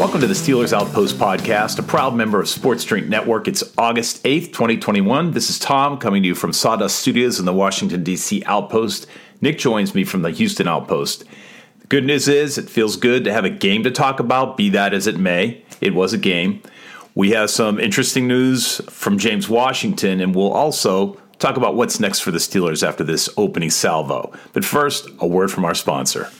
Welcome to the Steelers Outpost podcast, a proud member of Sports Drink Network. It's August 8th, 2021. This is Tom coming to you from Sawdust Studios in the Washington, D.C. Outpost. Nick joins me from the Houston Outpost. The good news is it feels good to have a game to talk about, be that as it may. It was a game. We have some interesting news from James Washington, and we'll also talk about what's next for the Steelers after this opening salvo. But first, a word from our sponsor.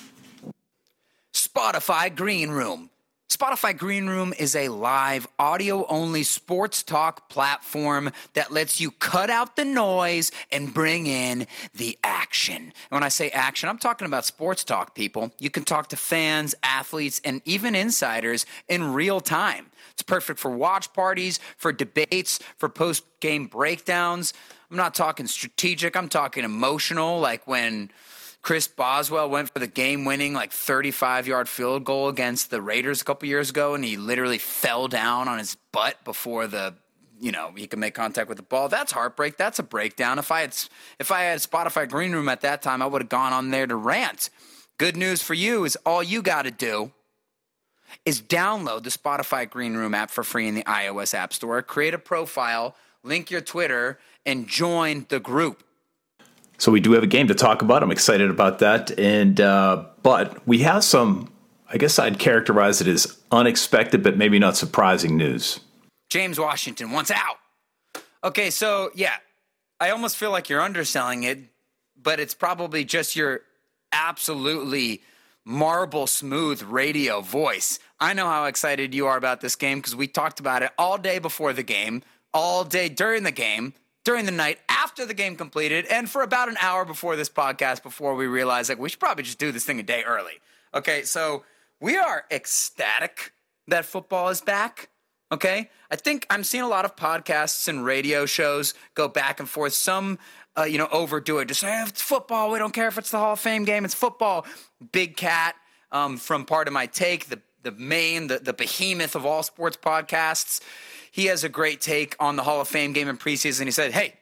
Spotify Green Room. Spotify Green Room is a live, audio only sports talk platform that lets you cut out the noise and bring in the action. And when I say action, I'm talking about sports talk, people. You can talk to fans, athletes, and even insiders in real time. It's perfect for watch parties, for debates, for post game breakdowns. I'm not talking strategic, I'm talking emotional, like when. Chris Boswell went for the game winning, like 35 yard field goal against the Raiders a couple years ago, and he literally fell down on his butt before the. You know, he could make contact with the ball. That's heartbreak. That's a breakdown. If I had if I had Spotify Green Room at that time, I would have gone on there to rant. Good news for you is all you got to do is download the Spotify Green Room app for free in the iOS App Store, create a profile, link your Twitter, and join the group. So we do have a game to talk about. I'm excited about that. And uh, but we have some. I guess I'd characterize it as unexpected, but maybe not surprising news. James Washington wants out. Okay, so yeah, I almost feel like you're underselling it, but it's probably just your absolutely marble smooth radio voice. I know how excited you are about this game because we talked about it all day before the game, all day during the game, during the night after the game completed, and for about an hour before this podcast before we realized like we should probably just do this thing a day early. Okay, so we are ecstatic that football is back. Okay, I think I'm seeing a lot of podcasts and radio shows go back and forth. Some, uh, you know, overdo it. Just say "Eh, it's football. We don't care if it's the Hall of Fame game. It's football. Big Cat um, from Pardon My Take, the the main, the, the behemoth of all sports podcasts. He has a great take on the Hall of Fame game in preseason. He said, "Hey,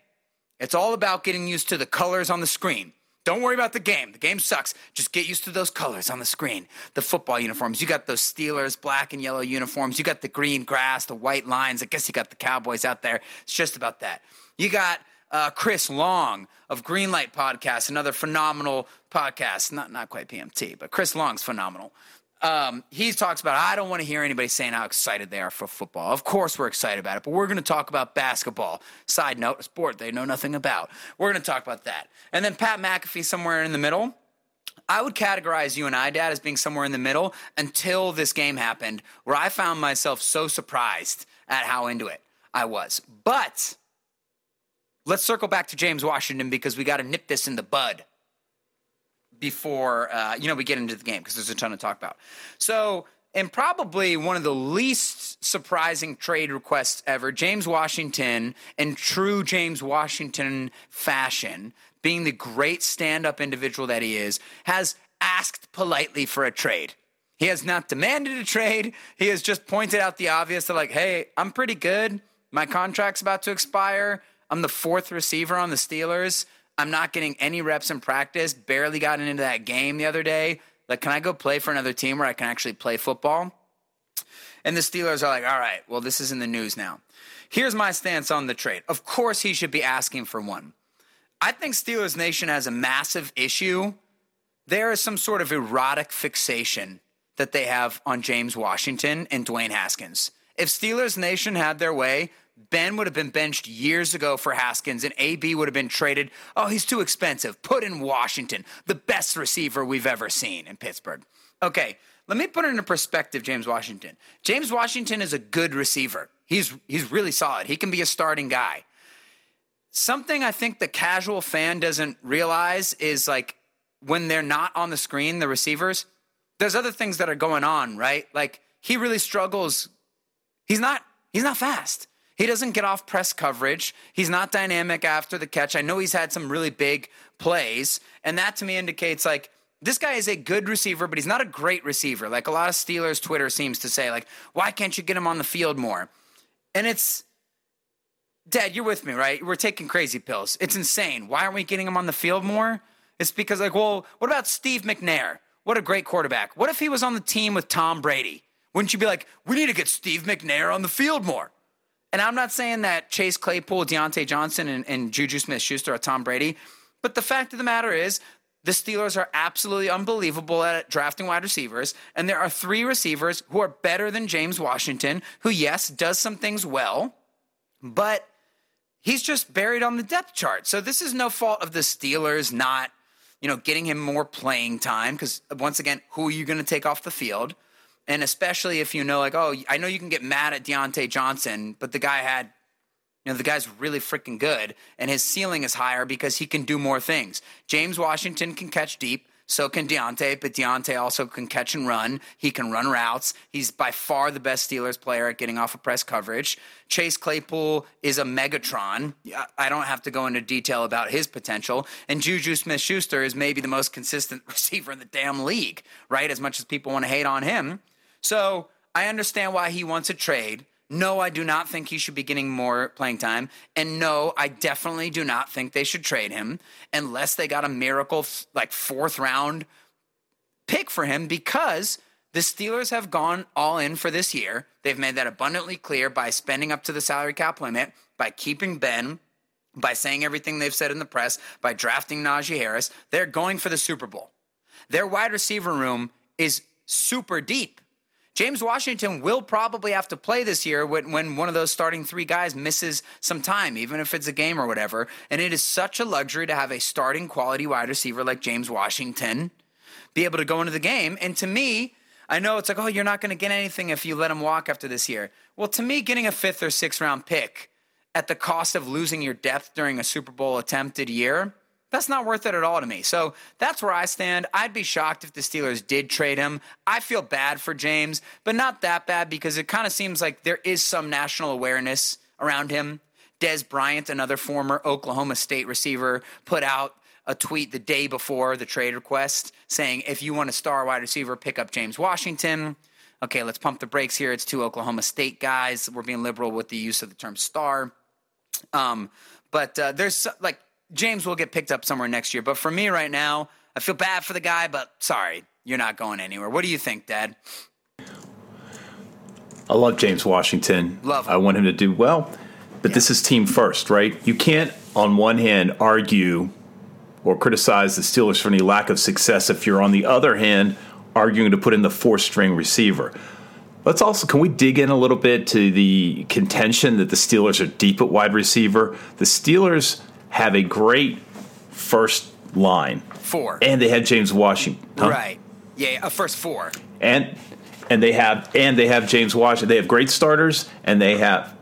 it's all about getting used to the colors on the screen." Don't worry about the game. The game sucks. Just get used to those colors on the screen. The football uniforms. You got those Steelers black and yellow uniforms. You got the green grass, the white lines. I guess you got the Cowboys out there. It's just about that. You got uh, Chris Long of Greenlight Podcast, another phenomenal podcast. Not not quite PMT, but Chris Long's phenomenal. Um, he talks about I don't want to hear anybody saying how excited they are for football. Of course, we're excited about it, but we're going to talk about basketball. Side note, a sport they know nothing about. We're going to talk about that. And then Pat McAfee somewhere in the middle. I would categorize you and I, Dad, as being somewhere in the middle until this game happened, where I found myself so surprised at how into it I was. But let's circle back to James Washington because we got to nip this in the bud before uh, you know we get into the game because there's a ton to talk about. So, and probably one of the least surprising trade requests ever, James Washington, in true James Washington fashion, being the great stand-up individual that he is, has asked politely for a trade. He has not demanded a trade. He has just pointed out the obvious that, like, hey, I'm pretty good. My contract's about to expire. I'm the fourth receiver on the Steelers. I'm not getting any reps in practice. Barely gotten into that game the other day. Like, can I go play for another team where I can actually play football? And the Steelers are like, all right, well, this is in the news now. Here's my stance on the trade. Of course, he should be asking for one. I think Steelers Nation has a massive issue. There is some sort of erotic fixation that they have on James Washington and Dwayne Haskins. If Steelers Nation had their way, Ben would have been benched years ago for Haskins, and AB would have been traded. Oh, he's too expensive. Put in Washington, the best receiver we've ever seen in Pittsburgh. Okay, let me put it into perspective, James Washington. James Washington is a good receiver. He's he's really solid. He can be a starting guy. Something I think the casual fan doesn't realize is like when they're not on the screen, the receivers, there's other things that are going on, right? Like he really struggles. He's not he's not fast. He doesn't get off press coverage. He's not dynamic after the catch. I know he's had some really big plays, and that to me indicates like this guy is a good receiver, but he's not a great receiver. Like a lot of Steelers Twitter seems to say, like, why can't you get him on the field more? And it's Dad, you're with me, right? We're taking crazy pills. It's insane. Why aren't we getting him on the field more? It's because, like, well, what about Steve McNair? What a great quarterback. What if he was on the team with Tom Brady? Wouldn't you be like, we need to get Steve McNair on the field more? And I'm not saying that Chase Claypool, Diontae Johnson, and, and Juju Smith Schuster are Tom Brady, but the fact of the matter is, the Steelers are absolutely unbelievable at drafting wide receivers. And there are three receivers who are better than James Washington, who, yes, does some things well, but he's just buried on the depth chart. So this is no fault of the Steelers not, you know, getting him more playing time. Because once again, who are you going to take off the field? And especially if you know, like, oh, I know you can get mad at Diontae Johnson, but the guy had you know, the guy's really freaking good, and his ceiling is higher because he can do more things. James Washington can catch deep. So can Diontae, but Diontae also can catch and run. He can run routes. He's by far the best Steelers player at getting off of press coverage. Chase Claypool is a Megatron. I don't have to go into detail about his potential. And Juju Smith Schuster is maybe the most consistent receiver in the damn league, right? As much as people want to hate on him. So I understand why he wants a trade. No, I do not think he should be getting more playing time. And no, I definitely do not think they should trade him unless they got a miracle, like fourth round pick for him because the Steelers have gone all in for this year. They've made that abundantly clear by spending up to the salary cap limit, by keeping Ben, by saying everything they've said in the press, by drafting Najee Harris. They're going for the Super Bowl. Their wide receiver room is super deep. James Washington will probably have to play this year when, when one of those starting three guys misses some time, even if it's a game or whatever. And it is such a luxury to have a starting quality wide receiver like James Washington be able to go into the game. And to me, I know it's like, oh, you're not going to get anything if you let him walk after this year. Well, to me, getting a fifth or sixth round pick at the cost of losing your depth during a Super Bowl attempted year that's not worth it at all to me. So that's where I stand. I'd be shocked if the Steelers did trade him. I feel bad for James, but not that bad because it kind of seems like there is some national awareness around him. Dez Bryant, another former Oklahoma State receiver, put out a tweet the day before the trade request saying, if you want a star wide receiver, pick up James Washington. Okay, let's pump the brakes here. It's two Oklahoma State guys. We're being liberal with the use of the term star. Um, but uh, there's like James will get picked up somewhere next year. But for me right now, I feel bad for the guy, but sorry, you're not going anywhere. What do you think, Dad? I love James Washington. Love him. I want him to do well, but this is team first, right? You can't, on one hand, argue or criticize the Steelers for any lack of success if you're, on the other hand, arguing to put in the four string receiver. Let's also, can we dig in a little bit to the contention that the Steelers are deep at wide receiver? The Steelers have a great first line. Four. And they have James Washington. huh? Right. Yeah, a first four. And and they have and they have James Washington. They have great starters and they have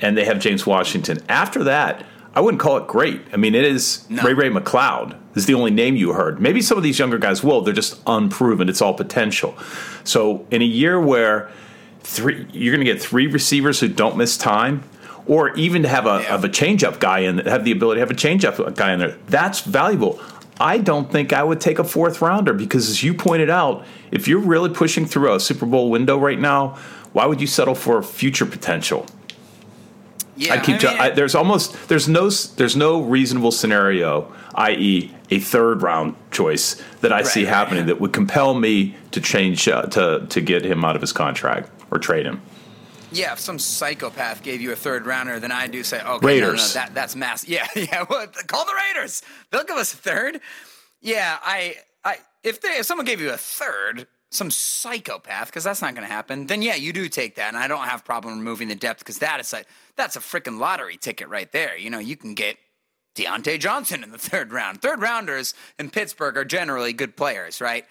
and they have James Washington. After that, I wouldn't call it great. I mean, it is No. Ray Ray McCloud is the only name you heard. Maybe some of these younger guys will. They're just unproven. It's all potential. So in a year where three, you're going to get three receivers who don't miss time, or even to have a Yeah. of a changeup guy and have the ability to have a changeup guy in there. That's valuable. I don't think I would take a fourth rounder because, as you pointed out, if you're really pushing through a Super Bowl window right now, why would you settle for future potential? Yeah, I keep. I mean, I, there's almost there's no there's no reasonable scenario, i.e., a third round choice that I see Right, right, happening yeah. that would compel me to change uh, to to get him out of his contract or trade him. Yeah, if some psychopath gave you a third rounder, then I do say, okay, no, no, no, that, that's mass. Yeah, yeah. Well, call the Raiders. They'll give us a third. Yeah, I, I, if they, if someone gave you a third, some psychopath, because that's not going to happen, then yeah, you do take that, and I don't have problem removing the depth because that is like that's a freaking lottery ticket right there. You know, you can get Diontae Johnson in the third round. Third rounders in Pittsburgh are generally good players, right?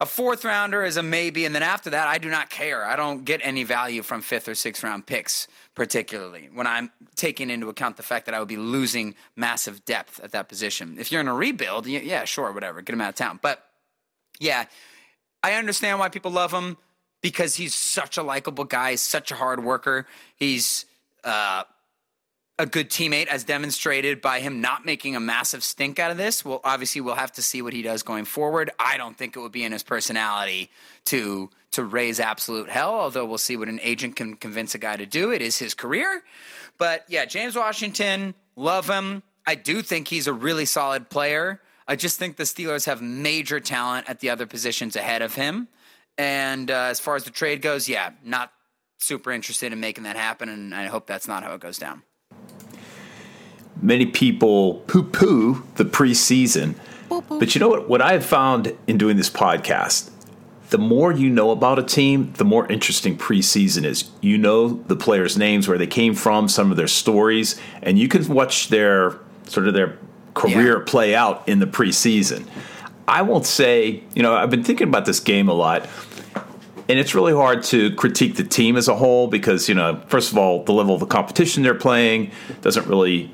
A fourth rounder is a maybe, and then after that, I do not care. I don't get any value from fifth or sixth round picks, particularly when I'm taking into account the fact that I would be losing massive depth at that position. If you're in a rebuild, yeah, sure, whatever, get him out of town. But yeah, I understand why people love him because he's such a likable guy, he's such a hard worker. He's uh, a good teammate, as demonstrated by him not making a massive stink out of this. Well, obviously, we'll have to see what he does going forward. I don't think it would be in his personality to to raise absolute hell. Although we'll see what an agent can convince a guy to do. It is his career, but yeah, James Washington, love him. I do think he's a really solid player. I just think the Steelers have major talent at the other positions ahead of him. And uh, as far as the trade goes, yeah, not super interested in making that happen, and I hope that's not how it goes down many people poo poo the preseason. But you know what? What I have found in doing this podcast, the more you know about a team, the more interesting preseason is. You know the players' names, where they came from, some of their stories, and you can watch their sort of their career Yeah. play out in the preseason. I won't say, you know, I've been thinking about this game a lot, and it's really hard to critique the team as a whole because, you know, first of all, the level of the competition they're playing doesn't really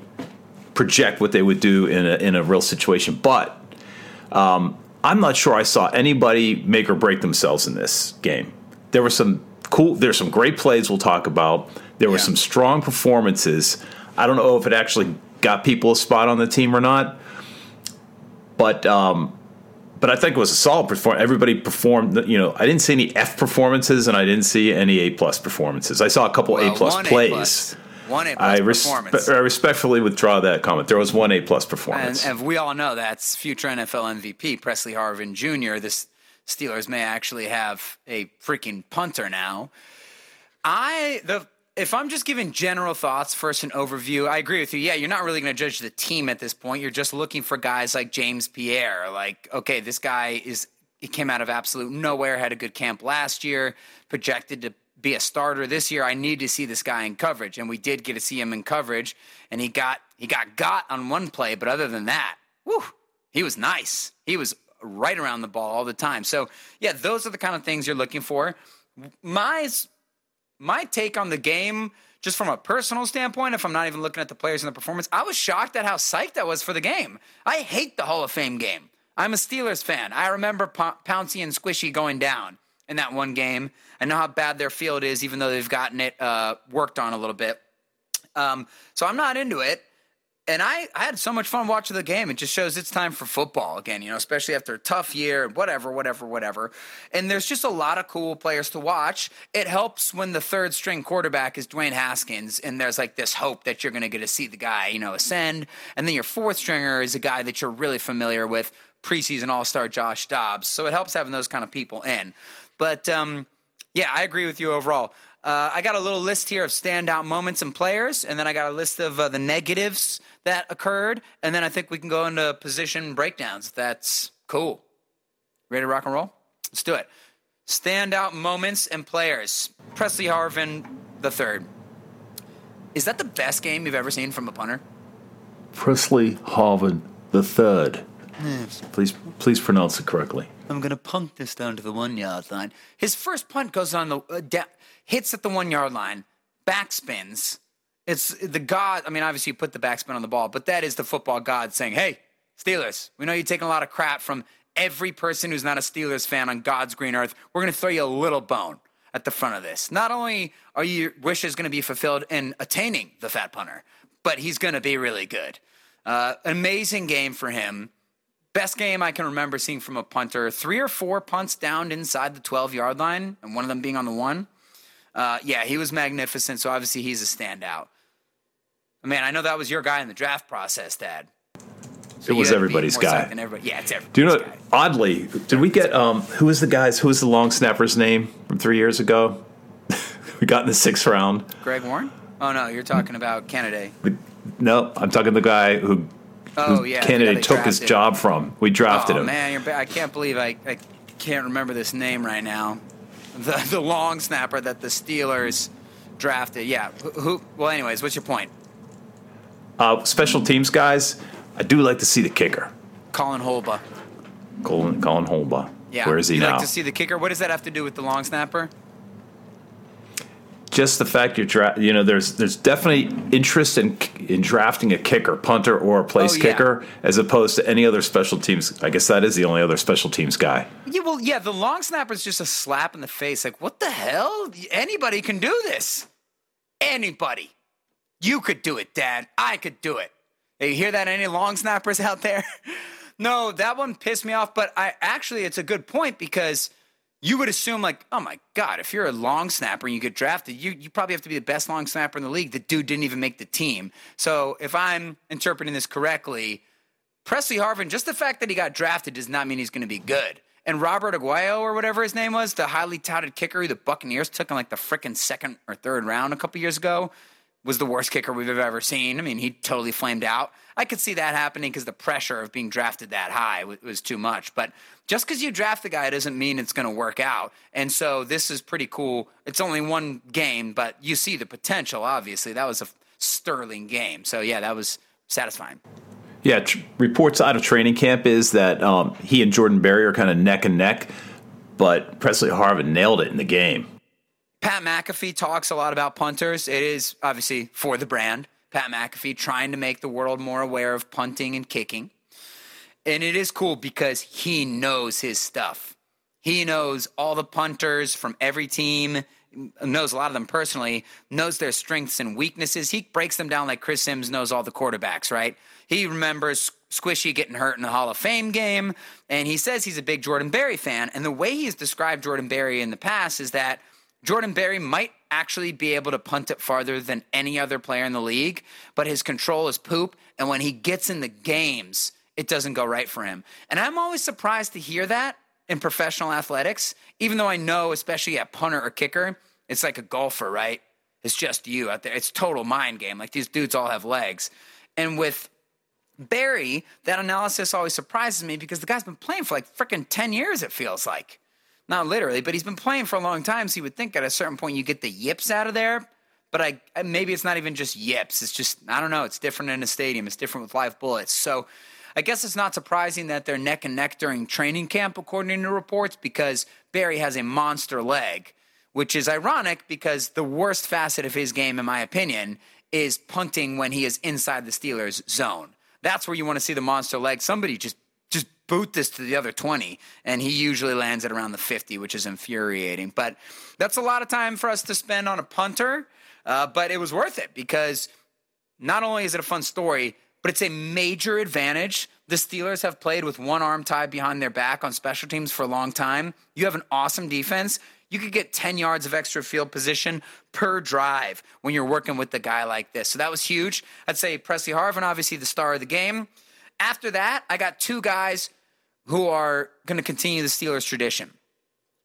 project what they would do in a, in a real situation. But um, I'm not sure I saw anybody make or break themselves in this game. There were some cool, there's some great plays we'll talk about. There were Yeah. some strong performances. I don't know if it actually got people a spot on the team or not, but um, but I think it was a solid performance. Everybody performed. You know, I didn't see any F performances, and I didn't see any A plus performances. I saw a couple A plus plus plays. A-plus. One A plus performance. I respectfully withdraw that comment. There was one A plus plus performance. and we all know that's future NFL MVP Pressley Harvin Jr. This Steelers may actually have a freaking punter now. I the if I'm just giving general thoughts first, an overview, I agree with you. Yeah, you're not really going to judge the team at this point. You're just looking for guys like James Pierre. Like, okay, this guy is he came out of absolute nowhere, had a good camp last year, projected to be a starter this year. I need to see this guy in coverage, and we did get to see him in coverage, and he got he got got on one play, but other than that, whew, he was nice. He was right around the ball all the time. So yeah, those are the kind of things you're looking for. My my take on the game, just from a personal standpoint, if I'm not even looking at the players and the performance, I was shocked at how psyched I was for the game. I hate the Hall of Fame game. I'm a Steelers fan. I remember Pou- Pouncey and Squishy going down in that one game. I know how bad their field is, even though they've gotten it uh, worked on a little bit. Um, so I'm not into it. And I, I had so much fun watching the game. It just shows it's time for football again, you know, especially after a tough year and whatever, whatever, whatever. And there's just a lot of cool players to watch. It helps when the third string quarterback is Dwayne Haskins and there's like this hope that you're going to get to see the guy, you know, ascend. And then your fourth stringer is a guy that you're really familiar with, preseason all star Josh Dobbs. So it helps having those kind of people in. But um, yeah, I agree with you overall. Uh, I got a little list here of standout moments and players, and then I got a list of uh, the negatives that occurred, and then I think we can go into position breakdowns. That's cool. Ready to rock and roll? Let's do it. Standout moments and players. Pressley Harvin the third. Is that the best game you've ever seen from a punter? Pressley Harvin the third. Please, please pronounce it correctly. I'm gonna punt this down to the one yard line. His first punt goes on the uh, hits at the one yard line, backspins. It's the god. I mean, obviously you put the backspin on the ball, but that is the football god saying, "Hey, Steelers, we know you're taking a lot of crap from every person who's not a Steelers fan on God's green earth. We're gonna throw you a little bone at the front of this. Not only are your wishes gonna be fulfilled in attaining the fat punter, but he's gonna be really good. Uh, amazing game for him." Best game I can remember seeing from a punter. Three or four punts down inside the 12 yard line, and one of them being on the one. Uh, yeah, he was magnificent. So obviously he's a standout. Man, I know that was your guy in the draft process, Dad. So It was had to be everybody's guy. everybody. Yeah, it's everybody's Do you know? guy. Oddly, did we get um? Who was the guys? Who was the long snapper's name from three years ago? we got in the sixth round. Greg Warren? Oh no, you're talking about Canaday. No, I'm talking the guy who Oh yeah, the guy Canaday they took his job from. We drafted oh him. man, I can't believe I, I can't remember this name right now. The the long snapper that the Steelers drafted. Yeah. Who? who well, anyways, what's your point? Uh, special teams guys, I do like to see the kicker, Colin Holba. Colin, Colin Holba. Yeah. Where is he you now? like to see the kicker? What does that have to do with the long snapper? Just the fact you're, dra- you know, there's there's definitely interest in in drafting a kicker, punter, or a place Oh, yeah. kicker, as opposed to any other special teams. I guess that is the only other special teams guy. Yeah, well, yeah, the long snapper is just a slap in the face. Like, what the hell? Anybody can do this. Anybody. You could do it, Dad. I could do it. You hear that? Any long snappers out there? no, that one pissed me off. But I actually, it's a good point because you would assume, like, oh my God, if you're a long snapper and you get drafted, you, you probably have to be the best long snapper in the league. The dude didn't even make the team. So if I'm interpreting this correctly, Pressley Harvin, just the fact that he got drafted does not mean he's going to be good. And Robert Aguayo, or whatever his name was, the highly touted kicker who the Buccaneers took in like the frickin' second or third round a couple years ago, was the worst kicker we've ever seen. I mean, he totally flamed out. I could see that happening because the pressure of being drafted that high was, was too much. But just because you draft the guy doesn't mean it's going to work out. And so this is pretty cool. It's only one game, but you see the potential, obviously. That was a sterling game. So, yeah, that was satisfying. Yeah, tr- reports out of training camp is that um, he and Jordan Berry are kind of neck and neck, but Pressley Harvin nailed it in the game. Pat McAfee talks a lot about punters. It is obviously for the brand. Pat McAfee trying to make the world more aware of punting and kicking. And it is cool because he knows his stuff. He knows all the punters from every team, knows a lot of them personally, knows their strengths and weaknesses. He breaks them down like Chris Simms knows all the quarterbacks, right? He remembers Squishy getting hurt in the Hall of Fame game, and he says he's a big Jordan Berry fan. And the way he's described Jordan Berry in the past is that Jordan Berry might actually be able to punt it farther than any other player in the league, but his control is poop. And when he gets in the games, it doesn't go right for him. And I'm always surprised to hear that in professional athletics, even though I know, especially at punter or kicker, it's like a golfer, right? It's just you out there. It's total mind game. Like these dudes all have legs. And with Berry, that analysis always surprises me because the guy's been playing for like freaking 10 years, it feels like. Not literally, but he's been playing for a long time. So you would think at a certain point you get the yips out of there. But I maybe it's not even just yips. It's just, I don't know. It's different in a stadium, it's different with live bullets. So I guess it's not surprising that they're neck and neck during training camp, according to reports, because Berry has a monster leg, which is ironic because the worst facet of his game, in my opinion, is punting when he is inside the Steelers' zone. That's where you want to see the monster leg. Somebody just boot this to the other 20 and he usually lands at around the 50 which is infuriating. But that's a lot of time for us to spend on a punter uh, but it was worth it because not only is it a fun story but it's a major advantage. The steelers have played with one arm tied behind their back on special teams for a long time. You have an awesome defense. You could get 10 yards of extra field position per drive when you're working with a guy like this. So that was huge. I'd say pressley harvin obviously the star of the game. After that, I got two guys who are going to continue the Steelers tradition.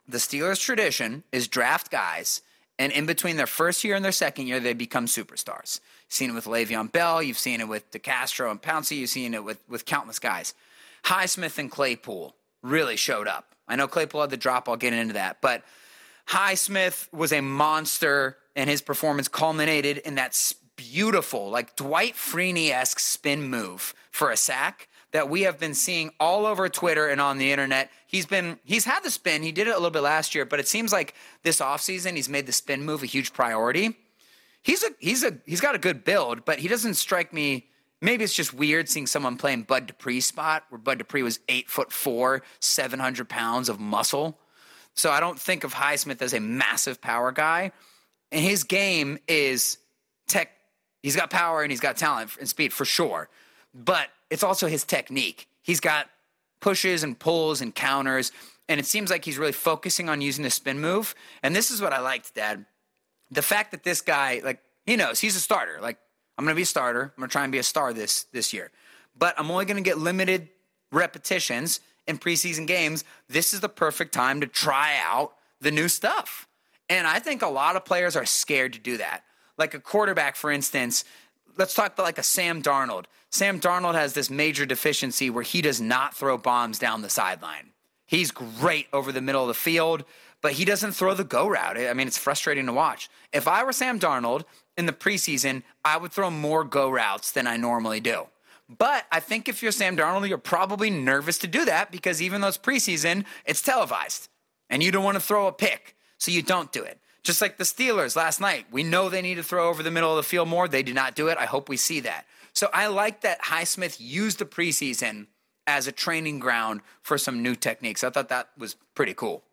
The Steelers tradition is draft guys, and in between their first year and their second year, they become superstars. You've seen it with Le'Veon Bell, you've seen it with DeCastro and Pouncey, you've seen it with, with countless guys. Highsmith and Claypool really showed up. I know Claypool had the drop, I'll get into that, but Highsmith was a monster, and his performance culminated in that beautiful, like Dwight Freeney esque spin move for a sack that we have been seeing all over Twitter and on the internet. He's been he's had the spin. He did it a little bit last year, but it seems like this offseason he's made the spin move a huge priority. He's a he's a he's got a good build, but he doesn't strike me. Maybe it's just weird seeing someone playing Bud Dupree's spot, where Bud Dupree was eight foot four, seven hundred pounds of muscle. So I don't think of Highsmith as a massive power guy. And his game is tech. He's got power and he's got talent and speed for sure. But it's also his technique. He's got pushes and pulls and counters. And it seems like he's really focusing on using the spin move. And this is what I liked, Dad. The fact that this guy, like, he knows he's a starter. Like, I'm to be a starter. I'm to try and be a star this this year. But I'm only to get limited repetitions in preseason games. This is the perfect time to try out the new stuff. And I think a lot of players are scared to do that. Like a quarterback, for instance, let's talk about like a Sam Darnold. Sam Darnold has this major deficiency where he does not throw bombs down the sideline. He's great over the middle of the field, but he doesn't throw the go route. I mean, it's frustrating to watch. If I were Sam Darnold in the preseason, I would throw more go routes than I normally do. But I think if you're Sam Darnold, you're probably nervous to do that because even though it's preseason, it's televised and you don't want to throw a pick, so you don't do it. Just like the Steelers last night. We know they need to throw over the middle of the field more. They did not do it. I hope we see that. So I like that Highsmith used the preseason as a training ground for some new techniques. I thought that was pretty cool.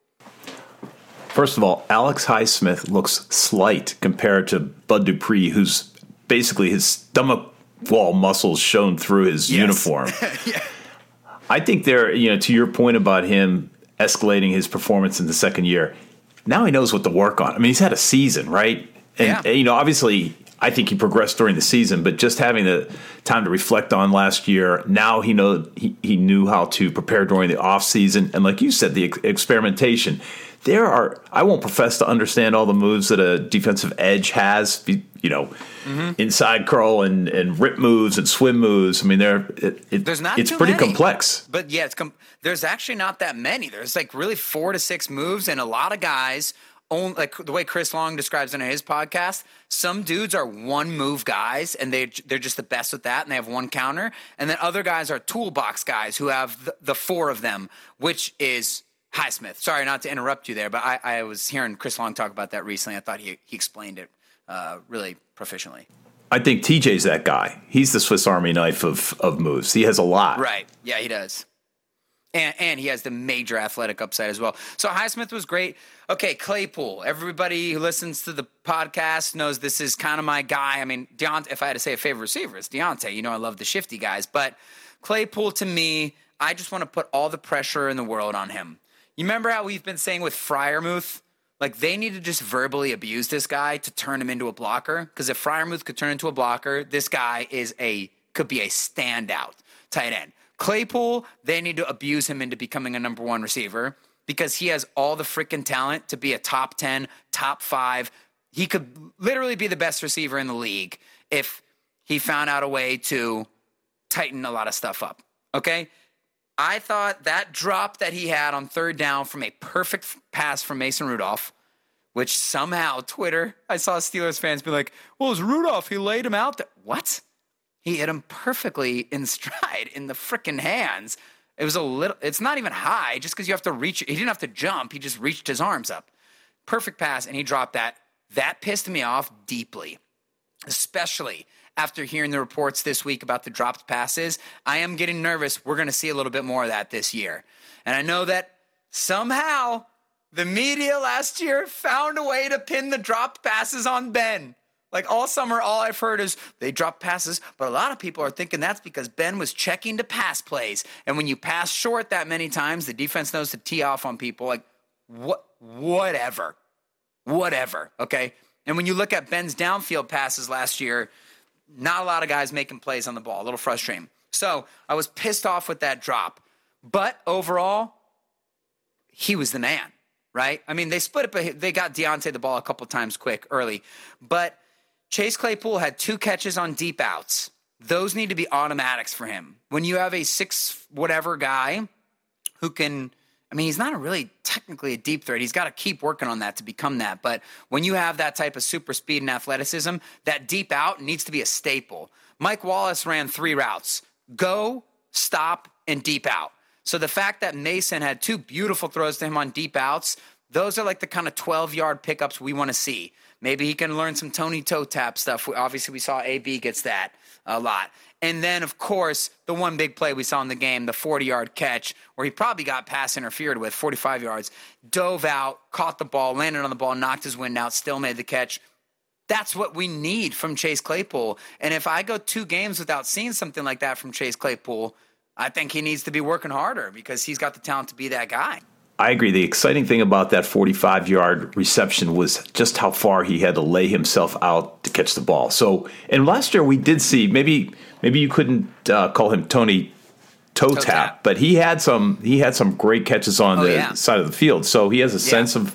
First of all, Alex Highsmith looks slight compared to Bud Dupree, who's basically his stomach wall muscles shown through his Yes. uniform. I think there, you know, to your point about him escalating his performance in the second year, now he knows what to work on. I mean, he's had a season, right? And, Yeah. you know, obviously, I think he progressed during the season, but just having the time to reflect on last year, now he know he, he knew how to prepare during the off season, and like you said, the ex- experimentation. There are I won't profess to understand all the moves that a defensive edge has, you know, Mm-hmm. inside curl and, and rip moves and swim moves. I mean, they're it, it, There's not it's pretty many. complex. But yeah, it's com- there's actually not that many. There's like really four to six moves, and a lot of guys. Own, like the way Chris Long describes it in his podcast, some dudes are one move guys, and they they're just the best with that, and they have one counter. And then other guys are toolbox guys who have the, the four of them, which is Highsmith. Sorry, not to interrupt you there, but I, I was hearing Chris Long talk about that recently. I thought he he explained it uh, really proficiently. I think TJ's that guy. He's the Swiss Army knife of of moves. He has a lot. Right. Yeah, he does. And, and he has the major athletic upside as well. So Highsmith was great. Okay, Claypool. Everybody who listens to the podcast knows this is kind of my guy. I mean, Diontae, if I had to say a favorite receiver, it's Diontae. You know, I love the shifty guys. But Claypool, to me, I just want to put all the pressure in the world on him. You remember how we've been saying with Freiermuth? Like, they need to just verbally abuse this guy to turn him into a blocker. Because if Freiermuth could turn into a blocker, this guy is a could be a standout tight end. Claypool, they need to abuse him into becoming a number one receiver because he has all the freaking talent to be a top 10, top five. He could literally be the best receiver in the league if he found out a way to tighten a lot of stuff up. Okay? I thought that drop that he had on third down from a perfect pass from Mason Rudolph, which somehow Twitter, I saw Steelers fans be like, well, it was Rudolph. He laid him out there. What? He hit him perfectly in stride in the freaking hands. It was a little, it's not even high just because you have to reach. He didn't have to jump. He just reached his arms up. Perfect pass, and he dropped that. That pissed me off deeply especially after hearing the reports this week about the dropped passes. I am getting nervous. We're going to see a little bit more of that this year. And I know that somehow the media last year found a way to pin the dropped passes on Ben. Like all summer, all I've heard is they drop passes, but a lot of people are thinking that's because Ben was checking to pass plays. And when you pass short that many times, the defense knows to tee off on people. Like, what? Whatever whatever. Okay. And when you look at Ben's downfield passes last year, not a lot of guys making plays on the ball, a little frustrating. So I was pissed off with that drop. But overall, he was the man, right? I mean, they split it, but they got Diontae the ball a couple times quick early. But Chase Claypool had two catches on deep outs. Those need to be automatics for him. When you have a six whatever guy who can I mean, he's not a really technically a deep threat. He's got to keep working on that to become that. But when you have that type of super speed and athleticism, that deep out needs to be a staple. Mike Wallace ran three routes go, stop, and deep out. So the fact that Mason had two beautiful throws to him on deep outs, those are like the kind of 12 yard pickups we want to see. Maybe he can learn some Tony toe tap stuff. Obviously, we saw AB gets that a lot. And then, of course, the one big play we saw in the game, the 40 yard catch, where he probably got pass interfered with, 45 yards, dove out, caught the ball, landed on the ball, knocked his wind out, still made the catch. That's what we need from Chase Claypool. And if I go two games without seeing something like that from Chase Claypool, I think he needs to be working harder because he's got the talent to be that guy. I agree. The exciting thing about that 45 yard reception was just how far he had to lay himself out to catch the ball. So, and last year we did see maybe maybe you couldn't uh, call him Tony toe, tap, but he had some he had some great catches on Oh, the yeah. side of the field. So he has a sense of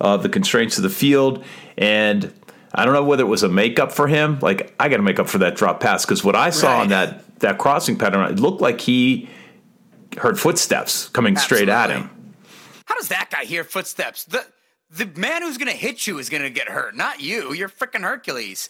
uh, the constraints of the field, and I don't know whether it was a makeup for him. Like I got to make up for that drop pass because what I saw on that that crossing pattern, it looked like he heard footsteps coming straight at him. How does that guy hear footsteps? The the man who's going to hit you is going to get hurt, not you. You're freaking Hercules.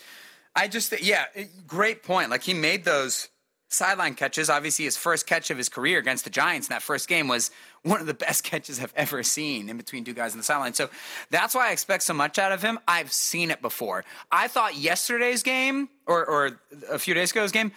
I just, yeah, great point. Like he made those sideline catches. Obviously, his first catch of his career against the Giants in that first game was one of the best catches I've ever seen in between two guys on the sideline. So that's why I expect so much out of him. I've seen it before. I thought yesterday's game or, or a few days ago's game,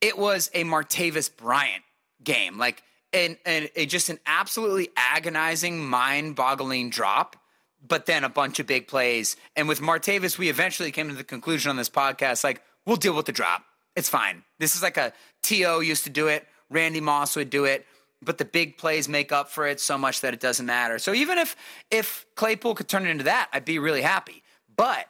it was a Martavis Bryant game. Like, and, and just an absolutely agonizing, mind boggling drop but then a bunch of big plays. And with Martavis, we eventually came to the conclusion on this podcast like, we'll deal with the drop. It's fine. This is like a T.O. used to do it, Randy Moss would do it, but the big plays make up for it so much that it doesn't matter. So even if if Claypool could turn it into that, I'd be really happy. But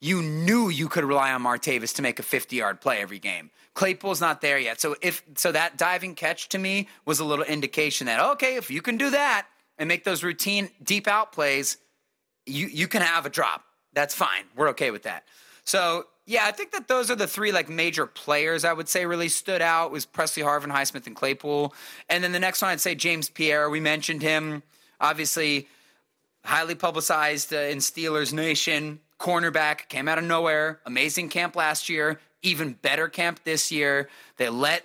you knew you could rely on Martavis to make a 50 yard play every game. Claypool's not there yet. So if so that diving catch to me was a little indication that okay, if you can do that and make those routine deep out plays, you you can have a drop. That's fine. We're okay with that. So yeah, I think that those are the three like major players I would say really stood out was Pressley Harvin, Highsmith, and Claypool. And then the next one I'd say James Pierre. We mentioned him, obviously highly publicized uh, in Steelers Nation. Cornerback came out of nowhere. Amazing camp last year. Even better camp this year. They let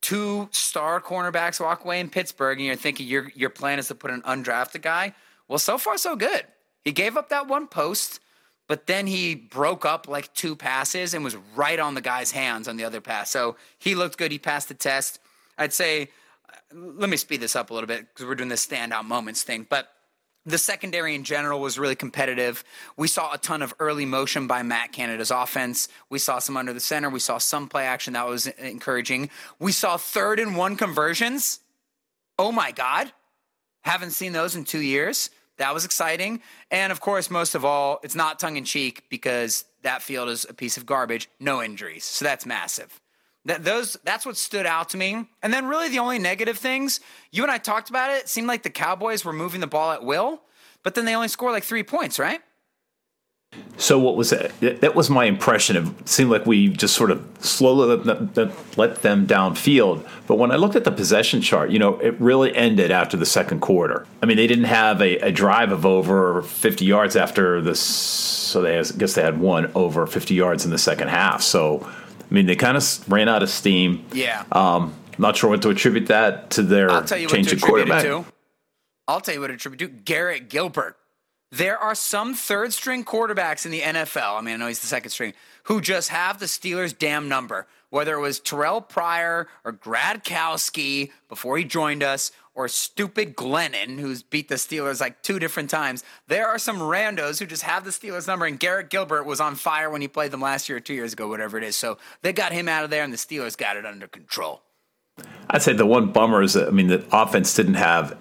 two star cornerbacks walk away in Pittsburgh, and you're thinking your your plan is to put an undrafted guy. Well, so far so good. He gave up that one post, but then he broke up like two passes and was right on the guy's hands on the other pass. So he looked good. He passed the test. I'd say, uh, let me speed this up a little bit because we're doing this standout moments thing. But the secondary in general was really competitive. We saw a ton of early motion by Matt Canada's offense. We saw some under the center. We saw some play action that was encouraging. We saw third and one conversions. Oh my God. Haven't seen those in two years. That was exciting. And of course, most of all, it's not tongue in cheek because that field is a piece of garbage, no injuries. So that's massive. That those that's what stood out to me. And then really the only negative things, you and I talked about it, it seemed like the Cowboys were moving the ball at will, but then they only score like 3 points, right? So what was that? That was my impression. It seemed like we just sort of slowly let them downfield. But when I looked at the possession chart, you know, it really ended after the second quarter. I mean, they didn't have a, a drive of over 50 yards after this. So they, I guess they had one over 50 yards in the second half. So, I mean, they kind of ran out of steam. Yeah. Um, not sure what to attribute that to their I'll tell you change what to of attribute quarterback. it to. I'll tell you what to attribute to Garrett Gilbert. There are some third string quarterbacks in the NFL. I mean, I know he's the second string, who just have the Steelers' damn number. Whether it was Terrell Pryor or Gradkowski before he joined us, or stupid Glennon, who's beat the Steelers like two different times. There are some randos who just have the Steelers' number, and Garrett Gilbert was on fire when he played them last year or two years ago, whatever it is. So they got him out of there, and the Steelers got it under control. I'd say the one bummer is that I mean the offense didn't have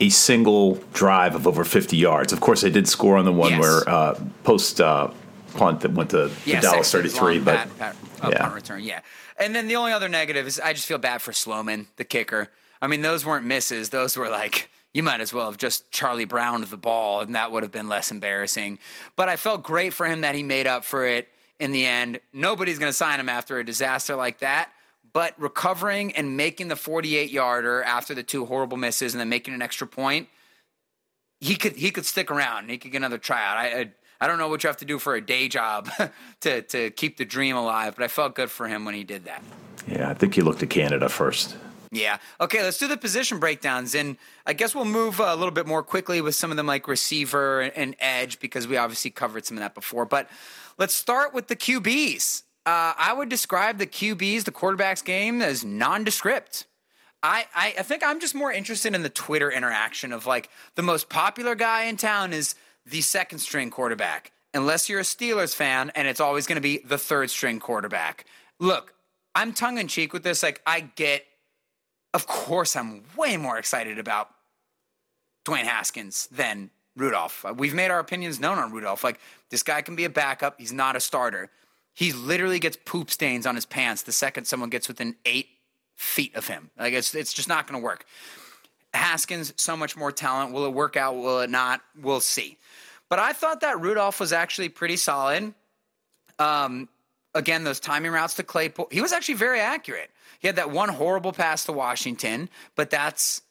a single drive of over 50 yards. Of course, they did score on the one Yes. where uh, post uh, punt that went to Dallas 33, long but pat- pat- uh, yeah. punt return, yeah. And then the only other negative is I just feel bad for Sloman, the kicker. I mean, those weren't misses; those were like you might as well have just Charlie Browned the ball, and that would have been less embarrassing. But I felt great for him that he made up for it in the end. Nobody's going to sign him after a disaster like that. But recovering and making the 48 yarder after the two horrible misses and then making an extra point, he could he could stick around. He could get another tryout. I, I I don't know what you have to do for a day job to to keep the dream alive, but I felt good for him when he did that. yeah, I think he looked at Canada first. Yeah. Okay, let's do the position breakdowns. And I guess we'll move uh, a little bit more quickly with some of them like receiver and, and edge because we obviously covered some of that before. But let's start with the QBs. Uh, I would describe the QBs, the quarterbacks game, as nondescript. I, I, I think I'm just more interested in the Twitter interaction of like the most popular guy in town is the second string quarterback, unless you're a Steelers fan and it's always going to be the third string quarterback. Look, I'm tongue in cheek with this. Like, I get, of course, I'm way more excited about Dwayne Haskins than Rudolph. We've made our opinions known on Rudolph. Like, this guy can be a backup, he's not a starter. He literally gets poop stains on his pants the second someone gets within eight feet of him. Like, it's, it's just not going to work. Haskins, so much more talent. Will it work out? Will it not? We'll see. But I thought that Rudolph was actually pretty solid. Um, again, those timing routes to Claypool, he was actually very accurate. He had that one horrible pass to Washington, but that's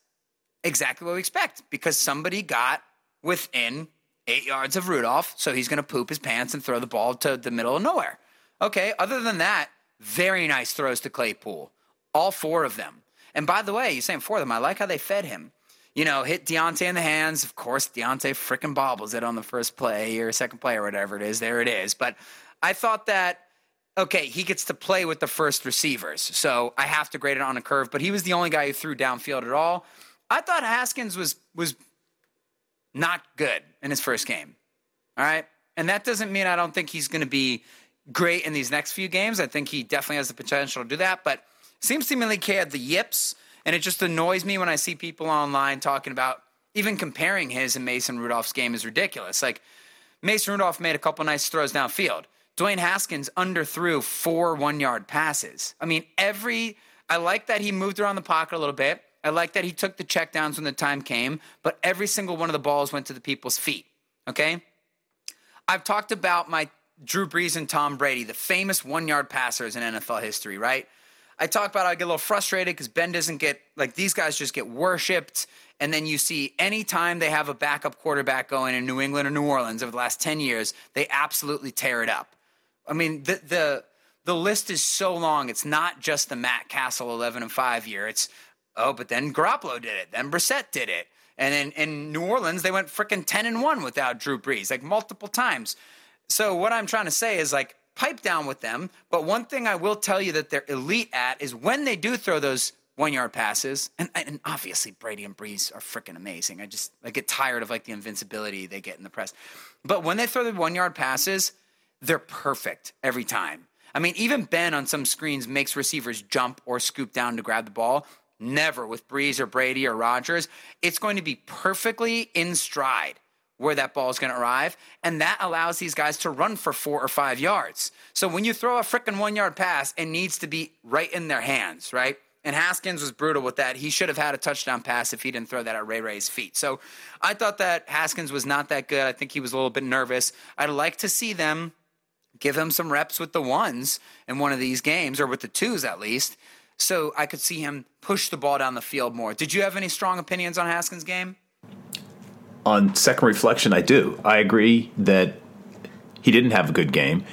exactly what we expect because somebody got within eight yards of Rudolph, so he's going to poop his pants and throw the ball to the middle of nowhere. Okay, other than that, very nice throws to Claypool, all four of them. And by the way, you're saying four of them. I like how they fed him. You know, hit Diontae in the hands. Of course, Diontae freaking bobbles it on the first play or second play or whatever it is. There it is. But I thought that okay, he gets to play with the first receivers. So I have to grade it on a curve, but he was the only guy who threw downfield at all. I thought Haskins was was not good in his first game. All right. And that doesn't mean I don't think he's going to be great in these next few games. I think he definitely has the potential to do that, but seems to me like he had the yips, and it just annoys me when I see people online talking about even comparing his and Mason Rudolph's game is ridiculous. Like Mason Rudolph made a couple nice throws downfield. Dwayne Haskins underthrew four one yard passes. I mean, every I like that he moved around the pocket a little bit. I like that he took the checkdowns when the time came, but every single one of the balls went to the people's feet. Okay? I've talked about my Drew Brees and Tom Brady, the famous one yard passers in NFL history, right? I talk about I get a little frustrated because Ben doesn't get like these guys just get worshipped. And then you see anytime they have a backup quarterback going in New England or New Orleans over the last 10 years, they absolutely tear it up. I mean, the the the list is so long. It's not just the Matt Cassel 11 and 5 year. It's oh, but then Garoppolo did it. Then Brissett did it. And in, in New Orleans, they went freaking 10 and 1 without Drew Brees, like multiple times. So what I'm trying to say is like pipe down with them. But one thing I will tell you that they're elite at is when they do throw those one yard passes, and, and obviously Brady and Brees are freaking amazing. I just I get tired of like the invincibility they get in the press. But when they throw the one yard passes, they're perfect every time. I mean, even Ben on some screens makes receivers jump or scoop down to grab the ball. Never with Brees or Brady or Rodgers. It's going to be perfectly in stride where that ball is going to arrive. And that allows these guys to run for four or five yards. So when you throw a freaking one yard pass, it needs to be right in their hands, right? And Haskins was brutal with that. He should have had a touchdown pass if he didn't throw that at Ray Ray's feet. So I thought that Haskins was not that good. I think he was a little bit nervous. I'd like to see them give him some reps with the ones in one of these games, or with the twos at least, so I could see him push the ball down the field more. Did you have any strong opinions on Haskins' game? On second reflection, I do. I agree that he didn't have a good game.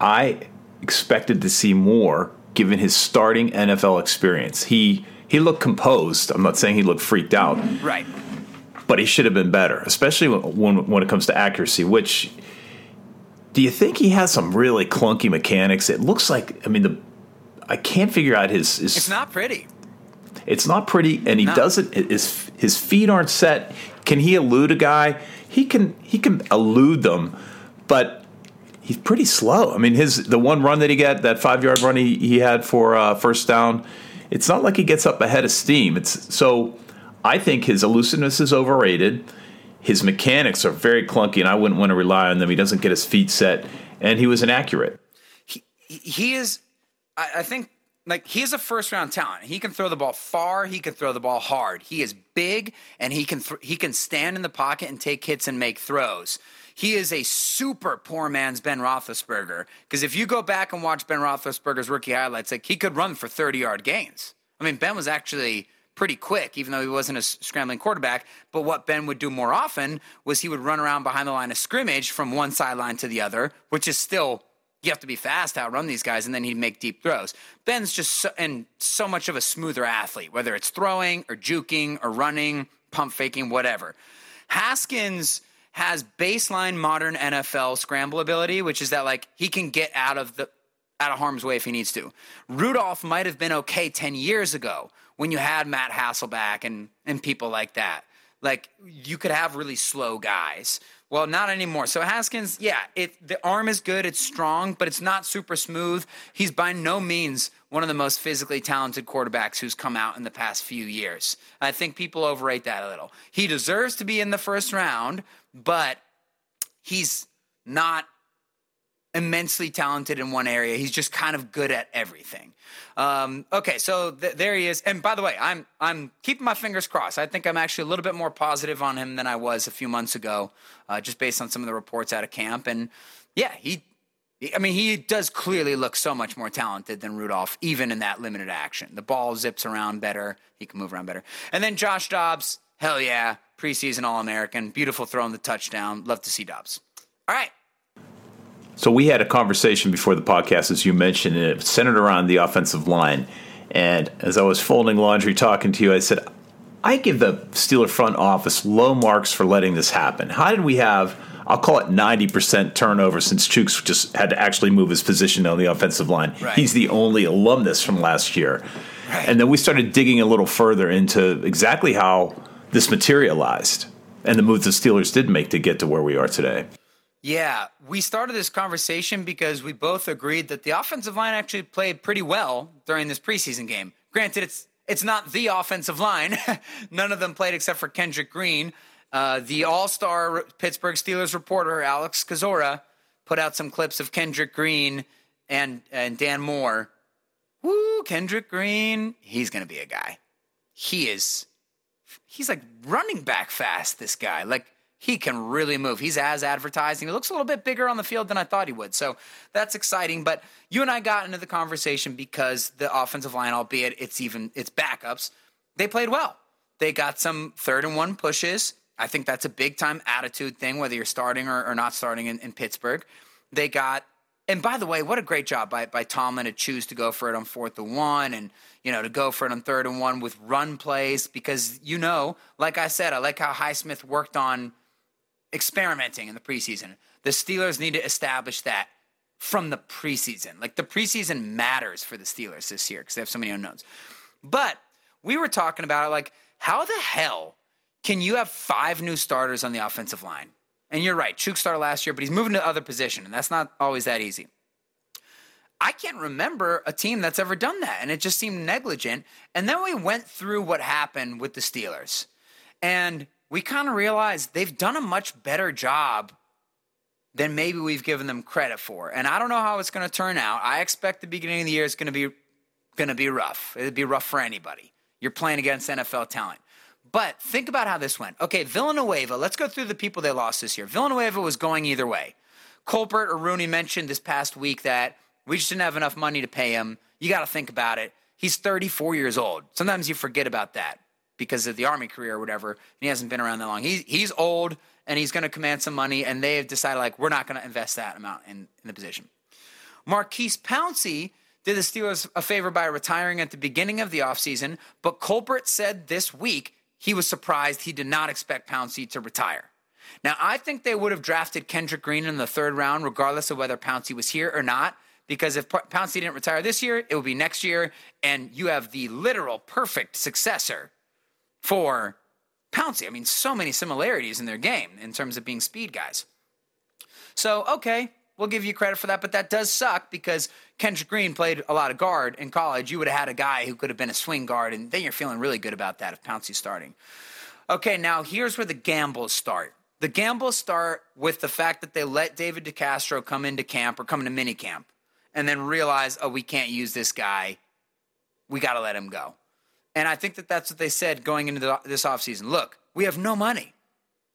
I expected to see more given his starting NFL experience. He he looked composed. I'm not saying he looked freaked out. Right. But he should have been better, especially when when it comes to accuracy, which do you think he has some really clunky mechanics? It looks like I mean the I can't figure out his, his It's not pretty. It's not pretty, and he No. doesn't. His his feet aren't set. Can he elude a guy? He can. He can elude them, but he's pretty slow. I mean, his the one run that he got, that five yard run he, he had for uh, first down. It's not like he gets up ahead of steam. It's so. I think his elusiveness is overrated. His mechanics are very clunky, and I wouldn't want to rely on them. He doesn't get his feet set, and he was inaccurate. he, he is I, I think like he's a first round talent. He can throw the ball far. He can throw the ball hard. He is big and he can th- he can stand in the pocket and take hits and make throws. He is a super poor man's Ben Roethlisberger. Because if you go back and watch Ben Roethlisberger's rookie highlights, like he could run for thirty yard gains. I mean, Ben was actually pretty quick, even though he wasn't a scrambling quarterback. But what Ben would do more often was he would run around behind the line of scrimmage from one sideline to the other, which is still you have to be fast to outrun these guys, and then he'd make deep throws. Ben's just so, and so much of a smoother athlete, whether it's throwing or juking or running, pump faking, whatever. Haskins has baseline modern NFL scramble ability, which is that like he can get out of the out of harm's way if he needs to. Rudolph might have been okay 10 years ago when you had Matt Hasselbeck and and people like that. Like you could have really slow guys. Well, not anymore. So Haskins, yeah, it the arm is good, it's strong, but it's not super smooth. He's by no means one of the most physically talented quarterbacks who's come out in the past few years. I think people overrate that a little. He deserves to be in the first round, but he's not immensely talented in one area. He's just kind of good at everything. Um, okay, so th- there he is. And by the way, I'm I'm keeping my fingers crossed. I think I'm actually a little bit more positive on him than I was a few months ago, uh, just based on some of the reports out of camp. And yeah, he. I mean, he does clearly look so much more talented than Rudolph, even in that limited action. The ball zips around better. He can move around better. And then Josh Dobbs, Hell yeah. Preseason All American. Beautiful throw in the touchdown. Love to see Dobbs. All right. So we had a conversation before the podcast, as you mentioned, and it centered around the offensive line. And as I was folding laundry talking to you, I said, I give the Steeler front office low marks for letting this happen. How did we have, I'll call it 90% turnover since Chooks just had to actually move his position on the offensive line? Right. He's the only alumnus from last year. And then we started digging a little further into exactly how this materialized and the moves the Steelers did make to get to where we are today. Yeah, we started this conversation because we both agreed that the offensive line actually played pretty well during this preseason game. Granted, it's it's not the offensive line. None of them played except for Kendrick Green. Uh, the All-Star Pittsburgh Steelers reporter Alex Kozora put out some clips of Kendrick Green and and Dan Moore. Woo, Kendrick Green, he's gonna be a guy. He is he's like running back fast, this guy. Like he can really move. He's as advertising. He looks a little bit bigger on the field than I thought he would. So that's exciting. But you and I got into the conversation because the offensive line, albeit it's even it's backups, they played well. They got some third and one pushes. I think that's a big time attitude thing, whether you're starting or, or not starting in, in Pittsburgh. They got and by the way, what a great job by, by Tomlin to choose to go for it on fourth and one and, you know, to go for it on third and one with run plays because, you know, like I said, I like how Highsmith worked on experimenting in the preseason. The Steelers need to establish that from the preseason. Like the preseason matters for the Steelers this year because they have so many unknowns. But we were talking about it like, how the hell can you have five new starters on the offensive line? And you're right, Chuk started last year, but he's moving to other position, and that's not always that easy. I can't remember a team that's ever done that, and it just seemed negligent. And then we went through what happened with the Steelers, and we kind of realized they've done a much better job than maybe we've given them credit for. And I don't know how it's going to turn out. I expect the beginning of the year is going to be going to be rough. It'd be rough for anybody. You're playing against NFL talent. But think about how this went. Okay, Villanueva, let's go through the people they lost this year. Villanueva was going either way. Colbert or Rooney mentioned this past week that we just didn't have enough money to pay him. You got to think about it. He's 34 years old. Sometimes you forget about that because of the Army career or whatever. And he hasn't been around that long. He's, he's old and he's going to command some money, and they have decided, like, we're not going to invest that amount in, in the position. Maurkice Pouncey did the Steelers a favor by retiring at the beginning of the offseason, but Colbert said this week he was surprised he did not expect Pouncey to retire. Now, I think they would have drafted Kendrick Green in the third round, regardless of whether Pouncey was here or not, because if Pouncey didn't retire this year, it would be next year, and you have the literal perfect successor for Pouncey. I mean, so many similarities in their game in terms of being speed guys. So, okay, we'll give you credit for that, but that does suck because Kendrick Green played a lot of guard in college. You would have had a guy who could have been a swing guard, and then you're feeling really good about that if Pouncey's starting. Okay, now here's where the gambles start. The gambles start with the fact that they let David DeCastro come into camp or come into mini camp and then realize, oh, we can't use this guy. We got to let him go. And I think that that's what they said going into the, this offseason. Look, we have no money.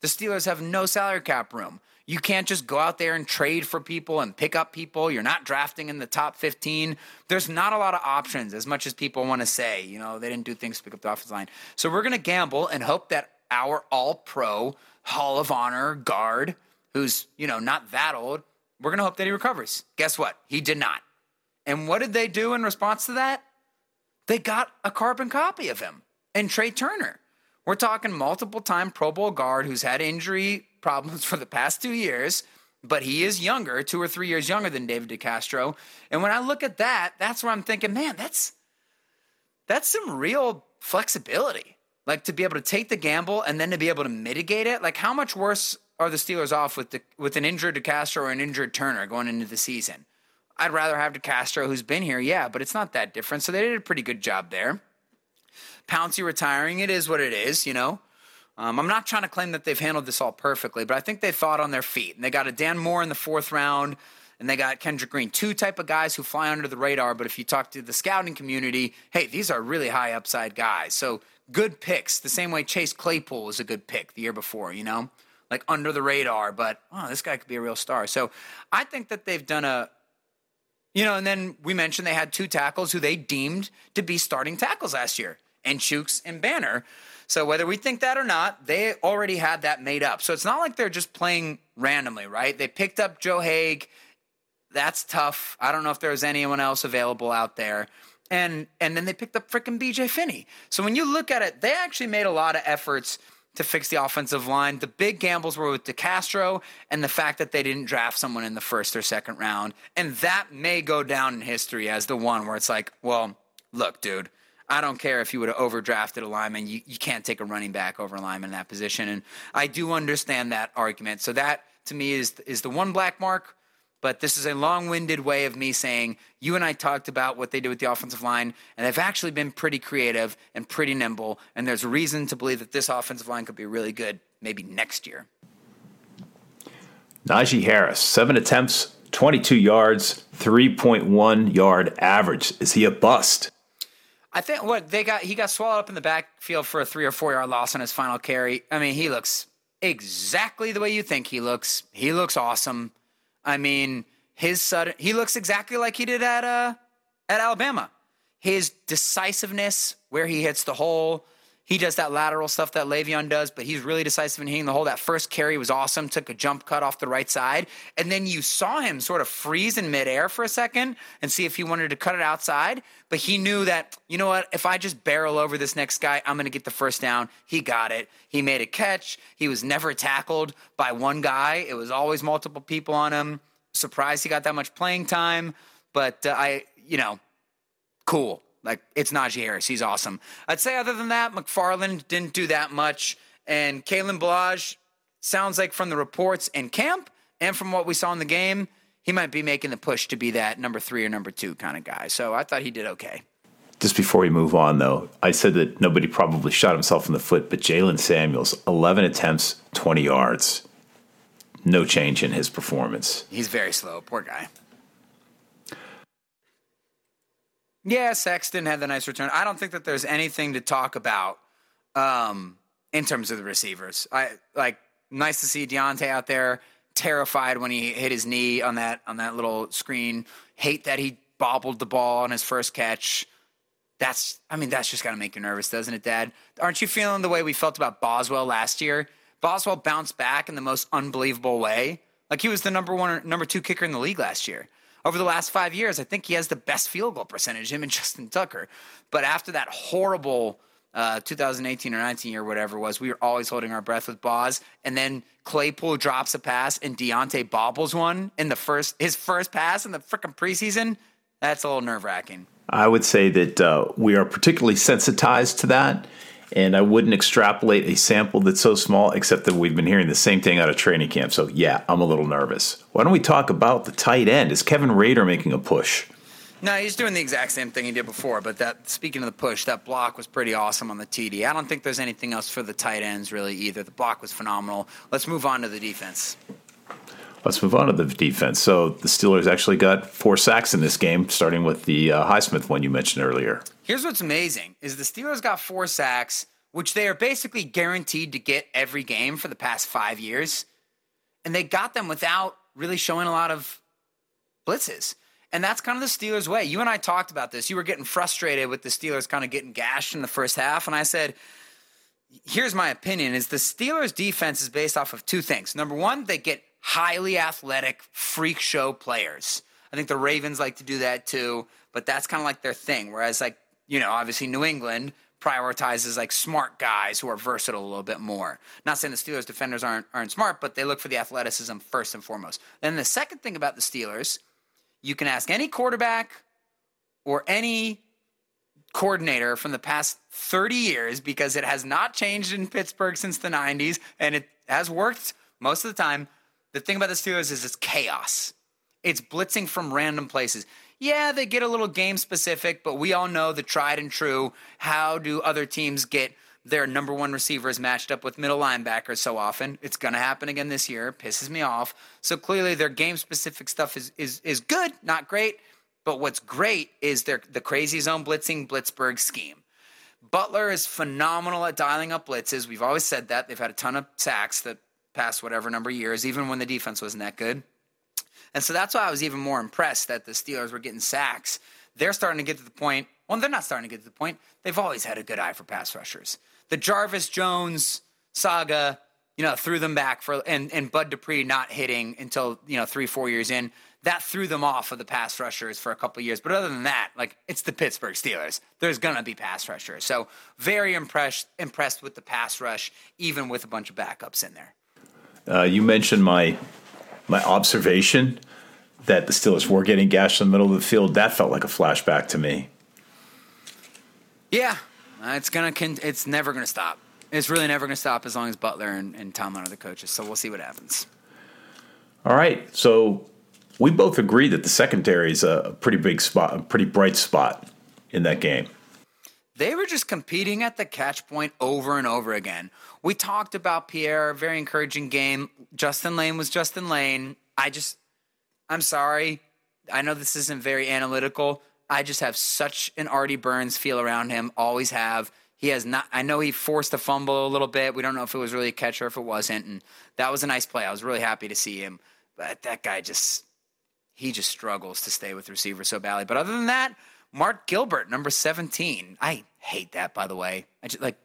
The Steelers have no salary cap room. You can't just go out there and trade for people and pick up people. You're not drafting in the top 15. There's not a lot of options as much as people want to say. You know, they didn't do things to pick up the offensive line. So we're going to gamble and hope that our all pro Hall of Honor guard, who's, you know, not that old, we're going to hope that he recovers. Guess what? He did not. And what did they do in response to that? They got a carbon copy of him and Trai Turner. We're talking multiple time Pro Bowl guard who's had injury problems for the past two years, but he is younger, two or three years younger than David DeCastro. And when I look at that, that's where I'm thinking, man, that's that's some real flexibility. Like to be able to take the gamble and then to be able to mitigate it. Like how much worse are the Steelers off with the with an injured DeCastro or an injured Turner going into the season? I'd rather have DeCastro who's been here, yeah, but it's not that different. So they did a pretty good job there. Pouncey retiring, it is what it is, you know. Um, I'm not trying to claim that they've handled this all perfectly, but I think they thought on their feet. And they got a Dan Moore in the fourth round, and they got Kendrick Green, two type of guys who fly under the radar. But if you talk to the scouting community, hey, these are really high upside guys. So good picks, the same way Chase Claypool was a good pick the year before, you know, like under the radar. But oh, this guy could be a real star. So I think that they've done a you know, and then we mentioned they had two tackles who they deemed to be starting tackles last year, and Chooks and Banner. So whether we think that or not, they already had that made up. So it's not like they're just playing randomly, right? They picked up Joe Haeg. That's tough. I don't know if there was anyone else available out there. And and then they picked up freaking BJ Finney. So when you look at it, they actually made a lot of efforts to fix the offensive line. The big gambles were with DeCastro and the fact that they didn't draft someone in the first or second round. And that may go down in history as the one where it's like, well, look, dude, I don't care if you would have overdrafted a lineman. You, you can't take a running back over a lineman in that position. And I do understand that argument. So that to me is is the one black mark. But this is a long winded way of me saying you and I talked about what they did with the offensive line, and they've actually been pretty creative and pretty nimble. And there's reason to believe that this offensive line could be really good maybe next year. Najee Harris, seven attempts, 22 yards, 3.1 yard average. Is he a bust? I think what they got, he got swallowed up in the backfield for a three or four yard loss on his final carry. I mean, he looks exactly the way you think he looks. He looks awesome. I mean, his sudden, he looks exactly like he did at uh at Alabama. His decisiveness, where he hits the hole, he does that lateral stuff that Le'Veon does, but he's really decisive in hitting the hole. That first carry was awesome. Took a jump cut off the right side, and then you saw him sort of freeze in midair for a second and see if he wanted to cut it outside. But he knew that you know what? If I just barrel over this next guy, I'm going to get the first down. He got it. He made a catch. He was never tackled by one guy. It was always multiple people on him. Surprised he got that much playing time, but uh, I, you know, cool. Like it's Najee Harris. He's awesome. I'd say other than that, McFarland didn't do that much. And Kalen Ballage sounds like from the reports in camp and from what we saw in the game, he might be making the push to be that number three or number two kind of guy. So I thought he did okay. Just before we move on, though, I said that nobody probably shot himself in the foot, but Jaylen Samuels, 11 attempts, 20 yards. No change in his performance. He's very slow. Poor guy. Yeah, Sexton had the nice return. I don't think that there's anything to talk about um, in terms of the receivers. I like nice to see Diontae out there, terrified when he hit his knee on that on that little screen. Hate that he bobbled the ball on his first catch. That's I mean that's just got to make you nervous, doesn't it, Dad? Aren't you feeling the way we felt about Boswell last year? Boswell bounced back in the most unbelievable way. Like he was the number one number two kicker in the league last year over the last five years, I think he has the best field goal percentage, him and Justin Tucker. But after that horrible uh, 2018 or 19 year, whatever it was, we were always holding our breath with Boz. And then Claypool drops a pass and Diontae bobbles one in the first, his first pass in the freaking preseason. That's a little nerve wracking. I would say that uh, we are particularly sensitized to that. And I wouldn't extrapolate a sample that's so small, except that we've been hearing the same thing out of training camp. So, yeah, I'm a little nervous. Why don't we talk about the tight end? Is Kevin Rader making a push? No, he's doing the exact same thing he did before. But that speaking of the push, that block was pretty awesome on the TD. I don't think there's anything else for the tight ends really either. The block was phenomenal. Let's move on to the defense. Let's move on to the defense. So the Steelers actually got four sacks in this game, starting with the uh, Highsmith one you mentioned earlier. Here's what's amazing is the Steelers got four sacks, which they are basically guaranteed to get every game for the past five years. And they got them without really showing a lot of blitzes. And that's kind of the Steelers' way. You and I talked about this. You were getting frustrated with the Steelers kind of getting gashed in the first half. And I said, here's my opinion is the Steelers defense is based off of two things. Number one, they get highly athletic freak show players. I think the Ravens like to do that too, but that's kind of like their thing. Whereas like, you know, obviously New England prioritizes like smart guys who are versatile a little bit more. Not saying the Steelers defenders aren't aren't smart, but they look for the athleticism first and foremost. Then the second thing about the Steelers, you can ask any quarterback or any coordinator from the past 30 years because it has not changed in Pittsburgh since the 90s and it has worked most of the time. The thing about the Steelers is it's chaos. It's blitzing from random places. Yeah, they get a little game specific, but we all know the tried and true. How do other teams get their number one receivers matched up with middle linebackers so often? It's going to happen again this year. Pisses me off. So clearly, their game specific stuff is is is good, not great. But what's great is their the crazy zone blitzing Blitzburg scheme. Butler is phenomenal at dialing up blitzes. We've always said that. They've had a ton of sacks that past whatever number of years, even when the defense wasn't that good. And so that's why I was even more impressed that the Steelers were getting sacks. They're starting to get to the point. Well, they're not starting to get to the point. They've always had a good eye for pass rushers. the Jarvis Jones saga, you know, threw them back for and and Bud Dupree not hitting until you know three four years in. That threw them off of the pass rushers for a couple years. But other than that, like it's the Pittsburgh Steelers. There's gonna be pass rushers. So very impressed impressed with the pass rush, even with a bunch of backups in there. Uh, you mentioned my my observation that the Steelers were getting gashed in the middle of the field. That felt like a flashback to me. Yeah, uh, it's gonna. Con- it's never gonna stop. It's really never gonna stop as long as Butler and, and Tomlin are the coaches. So we'll see what happens. All right, so we both agree that the secondary is a pretty big spot, a pretty bright spot in that game. They were just competing at the catch point over and over again. We talked about Pierre, very encouraging game. Justin Layne was Justin Layne. I just, I'm sorry. I know this isn't very analytical. I just have such an Artie Burns feel around him. Always have. He has not. I know he forced a fumble a little bit. We don't know if it was really a catch or if it wasn't. And that was a nice play. I was really happy to see him. But that guy just, he just struggles to stay with receivers so badly. But other than that, Mark Gilbert, number 17. I hate that, by the way. I just like,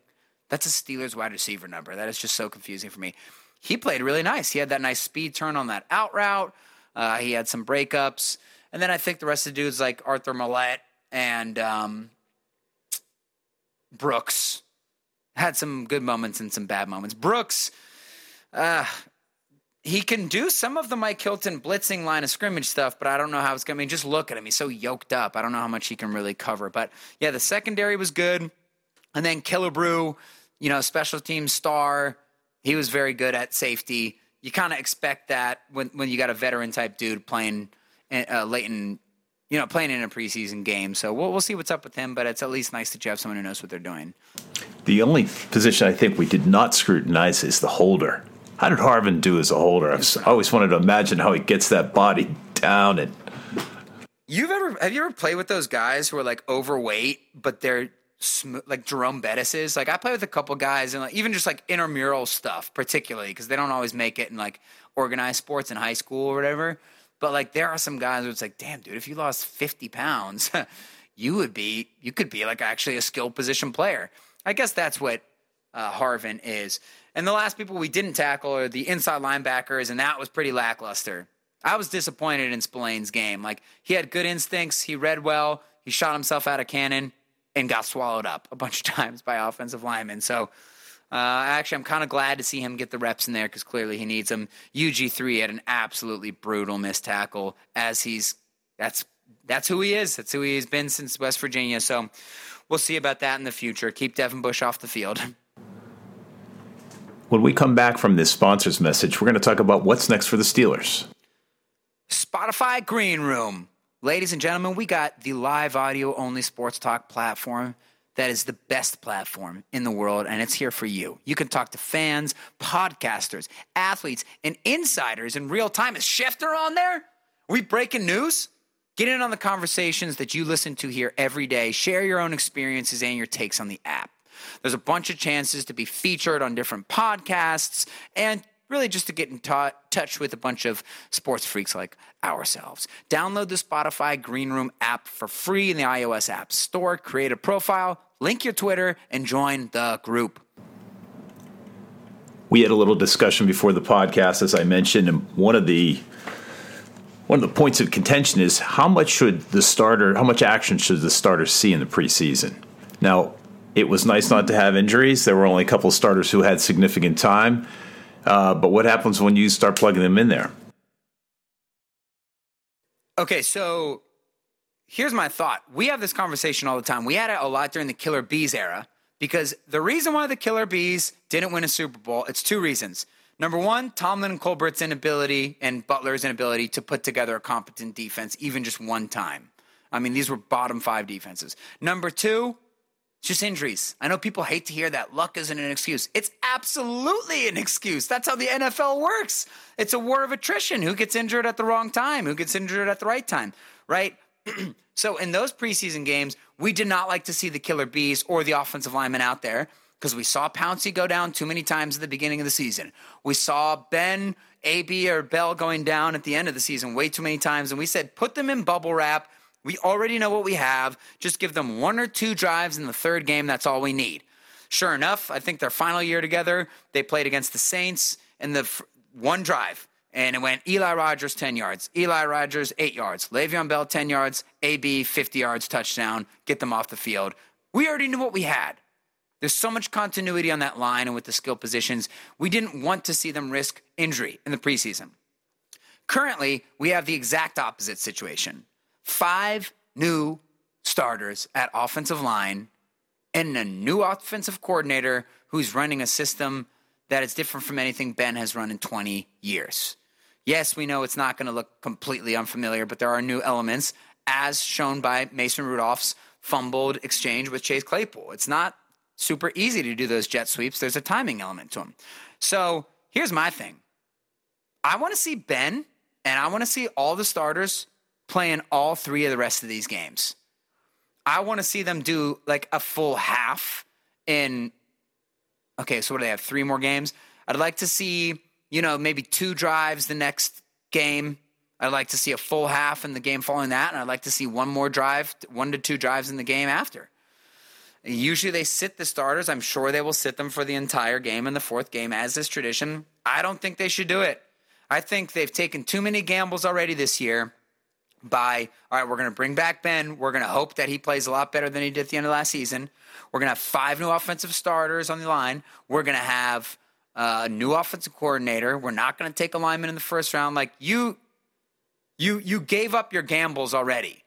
that's a Steelers wide receiver number. That is just so confusing for me. He played really nice. He had that nice speed turn on that out route. Uh, he had some breakups. And then I think the rest of the dudes like Arthur Maulet and um, Brooks had some good moments and some bad moments. Brooks, uh, he can do some of the Mike Hilton blitzing line of scrimmage stuff, but I don't know how it's going to be. Just look at him. He's so yoked up. I don't know how much he can really cover. But yeah, the secondary was good. And then Killebrew, you know, special team star, he was very good at safety. You kind of expect that when, when you got a veteran type dude playing uh, late in, you know, playing in a preseason game. So we'll, we'll see what's up with him, but it's at least nice that you have someone who knows what they're doing. The only position I think we did not scrutinize is the holder. How did Harvin do as a holder? I've always wanted to imagine how he gets that body down and You've ever have you ever played with those guys who are like overweight, but they're sm- like Jerome Bettis is? Like I play with a couple guys and like even just like intramural stuff, particularly because they don't always make it in like organized sports in high school or whatever. But like there are some guys where it's like, damn, dude, if you lost fifty pounds, you would be you could be like actually a skilled position player. I guess that's what uh, Harvin is. And the last people we didn't tackle are the inside linebackers, and that was pretty lackluster. I was disappointed in Spillane's game. Like he had good instincts, he read well, he shot himself out of cannon, and got swallowed up a bunch of times by offensive linemen. So uh, actually, I'm kind of glad to see him get the reps in there because clearly he needs them. UG3 had an absolutely brutal missed tackle, as he's that's that's who he is. That's who he's been since West Virginia. So we'll see about that in the future. Keep Devin Bush off the field. when we come back from this sponsors message, we're going to talk about what's next for the Steelers. Spotify Green Room. Ladies and gentlemen, we got the live audio only sports talk platform that is the best platform in the world, and it's here for you. You can talk to fans, podcasters, athletes, and insiders in real time. Is Schefter on there? Are we breaking news? Get in on the conversations that you listen to here every day. Share your own experiences and your takes on the app. There's a bunch of chances to be featured on different podcasts and really just to get in ta- touch with a bunch of sports freaks like ourselves. Download the Spotify Green Room app for free in the iOS App Store, create a profile, link your Twitter, and join the group. We had a little discussion before the podcast, as I mentioned, and one of the one of the points of contention is how much should the starter, how much action should the starter see in the preseason? Now, it was nice not to have injuries. There were only a couple of starters who had significant time. Uh, but what happens when you start plugging them in there? Okay, so here's my thought. We have this conversation all the time. We had it a lot during the Killer Bees era because the reason why the Killer Bees didn't win a Super Bowl, it's two reasons. Number one, Tomlin and Colbert's inability and Butler's inability to put together a competent defense even just one time. I mean, these were bottom five defenses. Number two, it's just injuries. I know people hate to hear that. Luck isn't an excuse. It's absolutely an excuse. That's how the NFL works. It's a war of attrition. Who gets injured at the wrong time? Who gets injured at the right time? Right? so in those preseason games, we did not like to see the killer bees or the offensive linemen out there because we saw Pouncey go down too many times at the beginning of the season. We saw Ben, AB, or Bell going down at the end of the season way too many times. And we said, put them in bubble wrap. We already know what we have. Just give them one or two drives in the third game. That's all we need. Sure enough, I think their final year together, they played against the Saints in the f- one drive. And it went Eli Rogers 10 yards, Eli Rogers 8 yards, Le'Veon Bell 10 yards, AB 50 yards, touchdown, get them off the field. We already knew what we had. There's so much continuity on that line and with the skill positions. We didn't want to see them risk injury in the preseason. Currently, we have the exact opposite situation. Five new starters at offensive line and a new offensive coordinator who's running a system that is different from anything Ben has run in 20 years. Yes, we know it's not going to look completely unfamiliar, but there are new elements, as shown by Mason Rudolph's fumbled exchange with Chase Claypool. It's not super easy to do those jet sweeps, there's a timing element to them. So here's my thing I want to see Ben and I want to see all the starters playing all three of the rest of these games. I want to see them do like a full half in. Okay, so what do they have? Three more games. I'd like to see, you know, maybe two drives the next game. I'd like to see a full half in the game following that, and I'd like to see one more drive, one to two drives in the game after. Usually they sit the starters. I'm sure they will sit them for the entire game in the fourth game, as is tradition. I don't think they should do it. I think they've taken too many gambles already this year by, all right, we're going to bring back Ben. We're going to hope that he plays a lot better than he did at the end of last season. We're going to have five new offensive starters on the line. We're going to have uh, a new offensive coordinator. We're not going to take a lineman in the first round. Like you, you, you gave up your gambles already.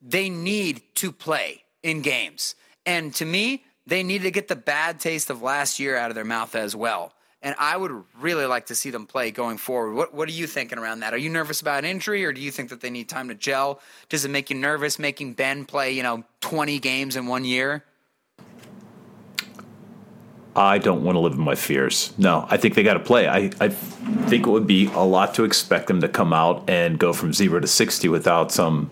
They need to play in games. And to me, they need to get the bad taste of last year out of their mouth as well. And I would really like to see them play going forward. What, what are you thinking around that? Are you nervous about injury, or do you think that they need time to gel? Does it make you nervous making Ben play, you know, 20 games in one year? I don't want to live in my fears. No, I think they got to play. I, I think it would be a lot to expect them to come out and go from zero to 60 without some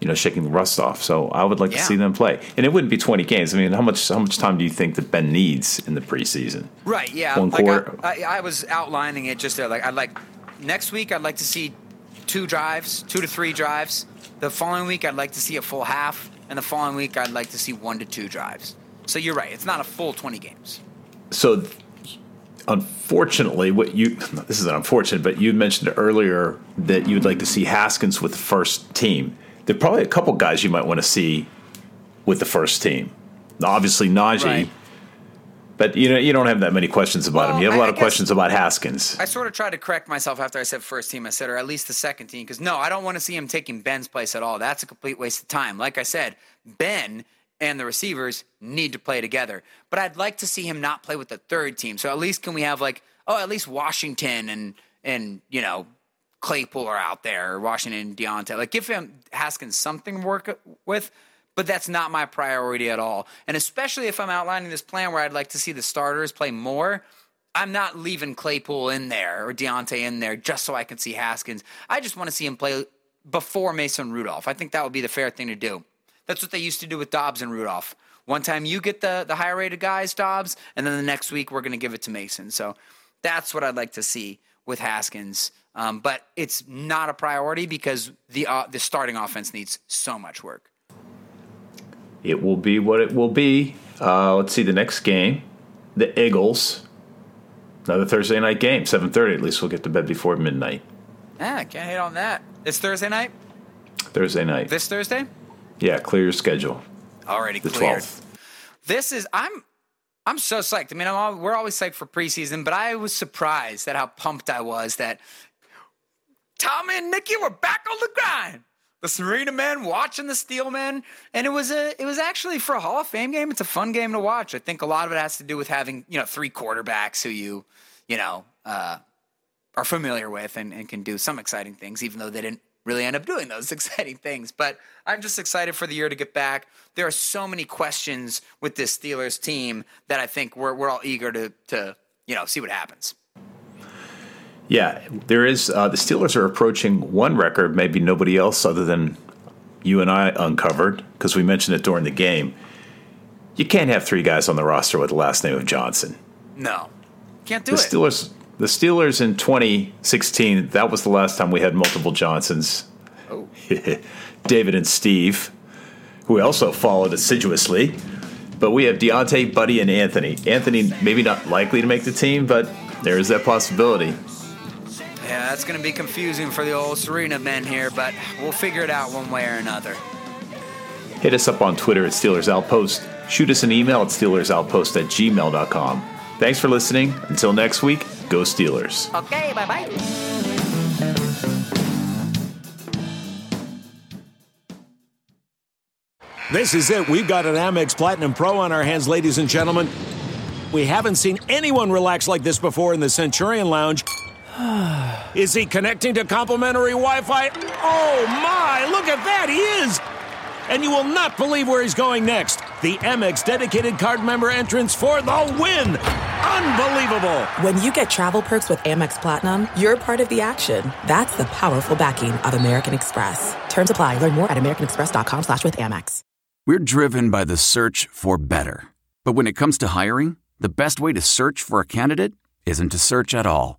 you know, shaking the rust off. So I would like Yeah. to see them play, and it wouldn't be twenty games. I mean, how much how much time do you think that Ben needs in the preseason? Right. Yeah. One like quarter. I, I, I was outlining it just there. Like I'd like next week. I'd like to see two drives, two to three drives. The following week, I'd like to see a full half, and the following week, I'd like to see one to two drives. So you're right. It's not a full 20 games. So, unfortunately, what you this is unfortunate, but you mentioned earlier that you'd like to see Haskins with the first team. There are probably a couple guys you might want to see with the first team. Obviously, Najee, Right. but you know you don't have that many questions about him. You have a lot I of questions about Haskins. I sort of tried to correct myself after I said first team. I said, or at least the second team, because no, I don't want to see him taking Ben's place at all. That's a complete waste of time. Like I said, Ben and the receivers need to play together. But I'd like to see him not play with the third team. So at least can we have like, oh, at least Washington and and you know Claypool are out there, Washington Diontae. Like give him Haskins something to work with. But that's not my priority at all. And especially if I'm outlining this plan where I'd like to see the starters play more, I'm not leaving Claypool in there or Diontae in there just so I can see Haskins. I just want to see him play before Mason Rudolph. I think that would be the fair thing to do. That's what they used to do with Dobbs and Rudolph. One time you get the the higher rated guys, Dobbs, and then the next week we're going to give it to Mason. So that's what I'd like to see with Haskins. Um, but it's not a priority because the uh, the starting offense needs so much work. It will be what it will be. Uh, let's see the next game, the Eagles. Another Thursday night game, seven thirty. At least we'll get to bed before midnight. Yeah, can't hate on that. It's Thursday night. Thursday night. This Thursday. yeah, clear your schedule. Already The cleared. twelfth. This is I'm I'm so psyched. I mean, I'm all, we're always psyched for preseason, but I was surprised at how pumped I was that Tommy and Nikki were back on the grind. The Serena men watching the Steel men, and it was a it was actually for a Hall of Fame game. It's a fun game to watch. I think a lot of it has to do with having you know three quarterbacks who you you know uh, are familiar with and, and can do some exciting things, even though they didn't really end up doing those exciting things. But I'm just excited for the year to get back. There are so many questions with this Steelers team that I think we're we're all eager to to you know see what happens. Yeah, there is. Uh, the Steelers are approaching one record, maybe nobody else other than you and I uncovered because we mentioned it during the game. You can't have three guys on the roster with the last name of Johnson. No, can't do The it. Steelers, the Steelers in 2016, that was the last time we had multiple Johnsons. Oh. David and Steve, who we also followed assiduously. But we have Diontae, Buddy, and Anthony. Anthony maybe not likely to make the team, but there is that possibility. Yeah, that's going to be confusing for the old Serena men here, but we'll figure it out one way or another. Hit us up on Twitter at Steelers Outpost. Shoot us an email at SteelersOutpost at gmail.com. Thanks for listening. Until next week, go Steelers. Okay, bye bye. This is it. We've got an Amex Platinum Pro on our hands, ladies and gentlemen. We haven't seen anyone relax like this before in the Centurion Lounge. Is he connecting to complimentary Wi Fi? Oh my, look at that, he is! And you will not believe where he's going next. The Amex dedicated card member entrance for the win! Unbelievable! When you get travel perks with Amex Platinum, you're part of the action. That's the powerful backing of American Express. Terms apply. Learn more at americanexpress.com slash with Amex. We're driven by the search for better. But when it comes to hiring, the best way to search for a candidate isn't to search at all.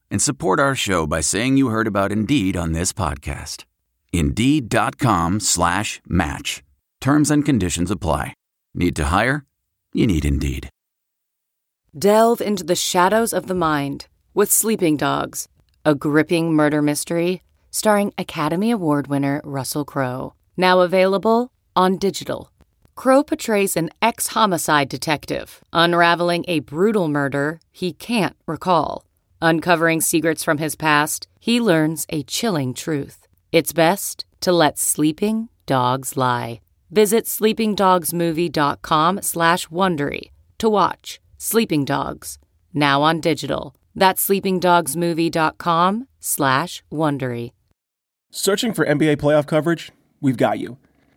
and support our show by saying you heard about Indeed on this podcast. Indeed.com slash match. Terms and conditions apply. Need to hire? You need Indeed. Delve into the shadows of the mind with Sleeping Dogs, a gripping murder mystery starring Academy Award winner Russell Crowe. Now available on digital. Crowe portrays an ex homicide detective unraveling a brutal murder he can't recall. Uncovering secrets from his past, he learns a chilling truth. It's best to let sleeping dogs lie. Visit sleepingdogsmovie.com slash Wondery to watch Sleeping Dogs, now on digital. That's sleepingdogsmovie.com slash Wondery. Searching for NBA playoff coverage? We've got you.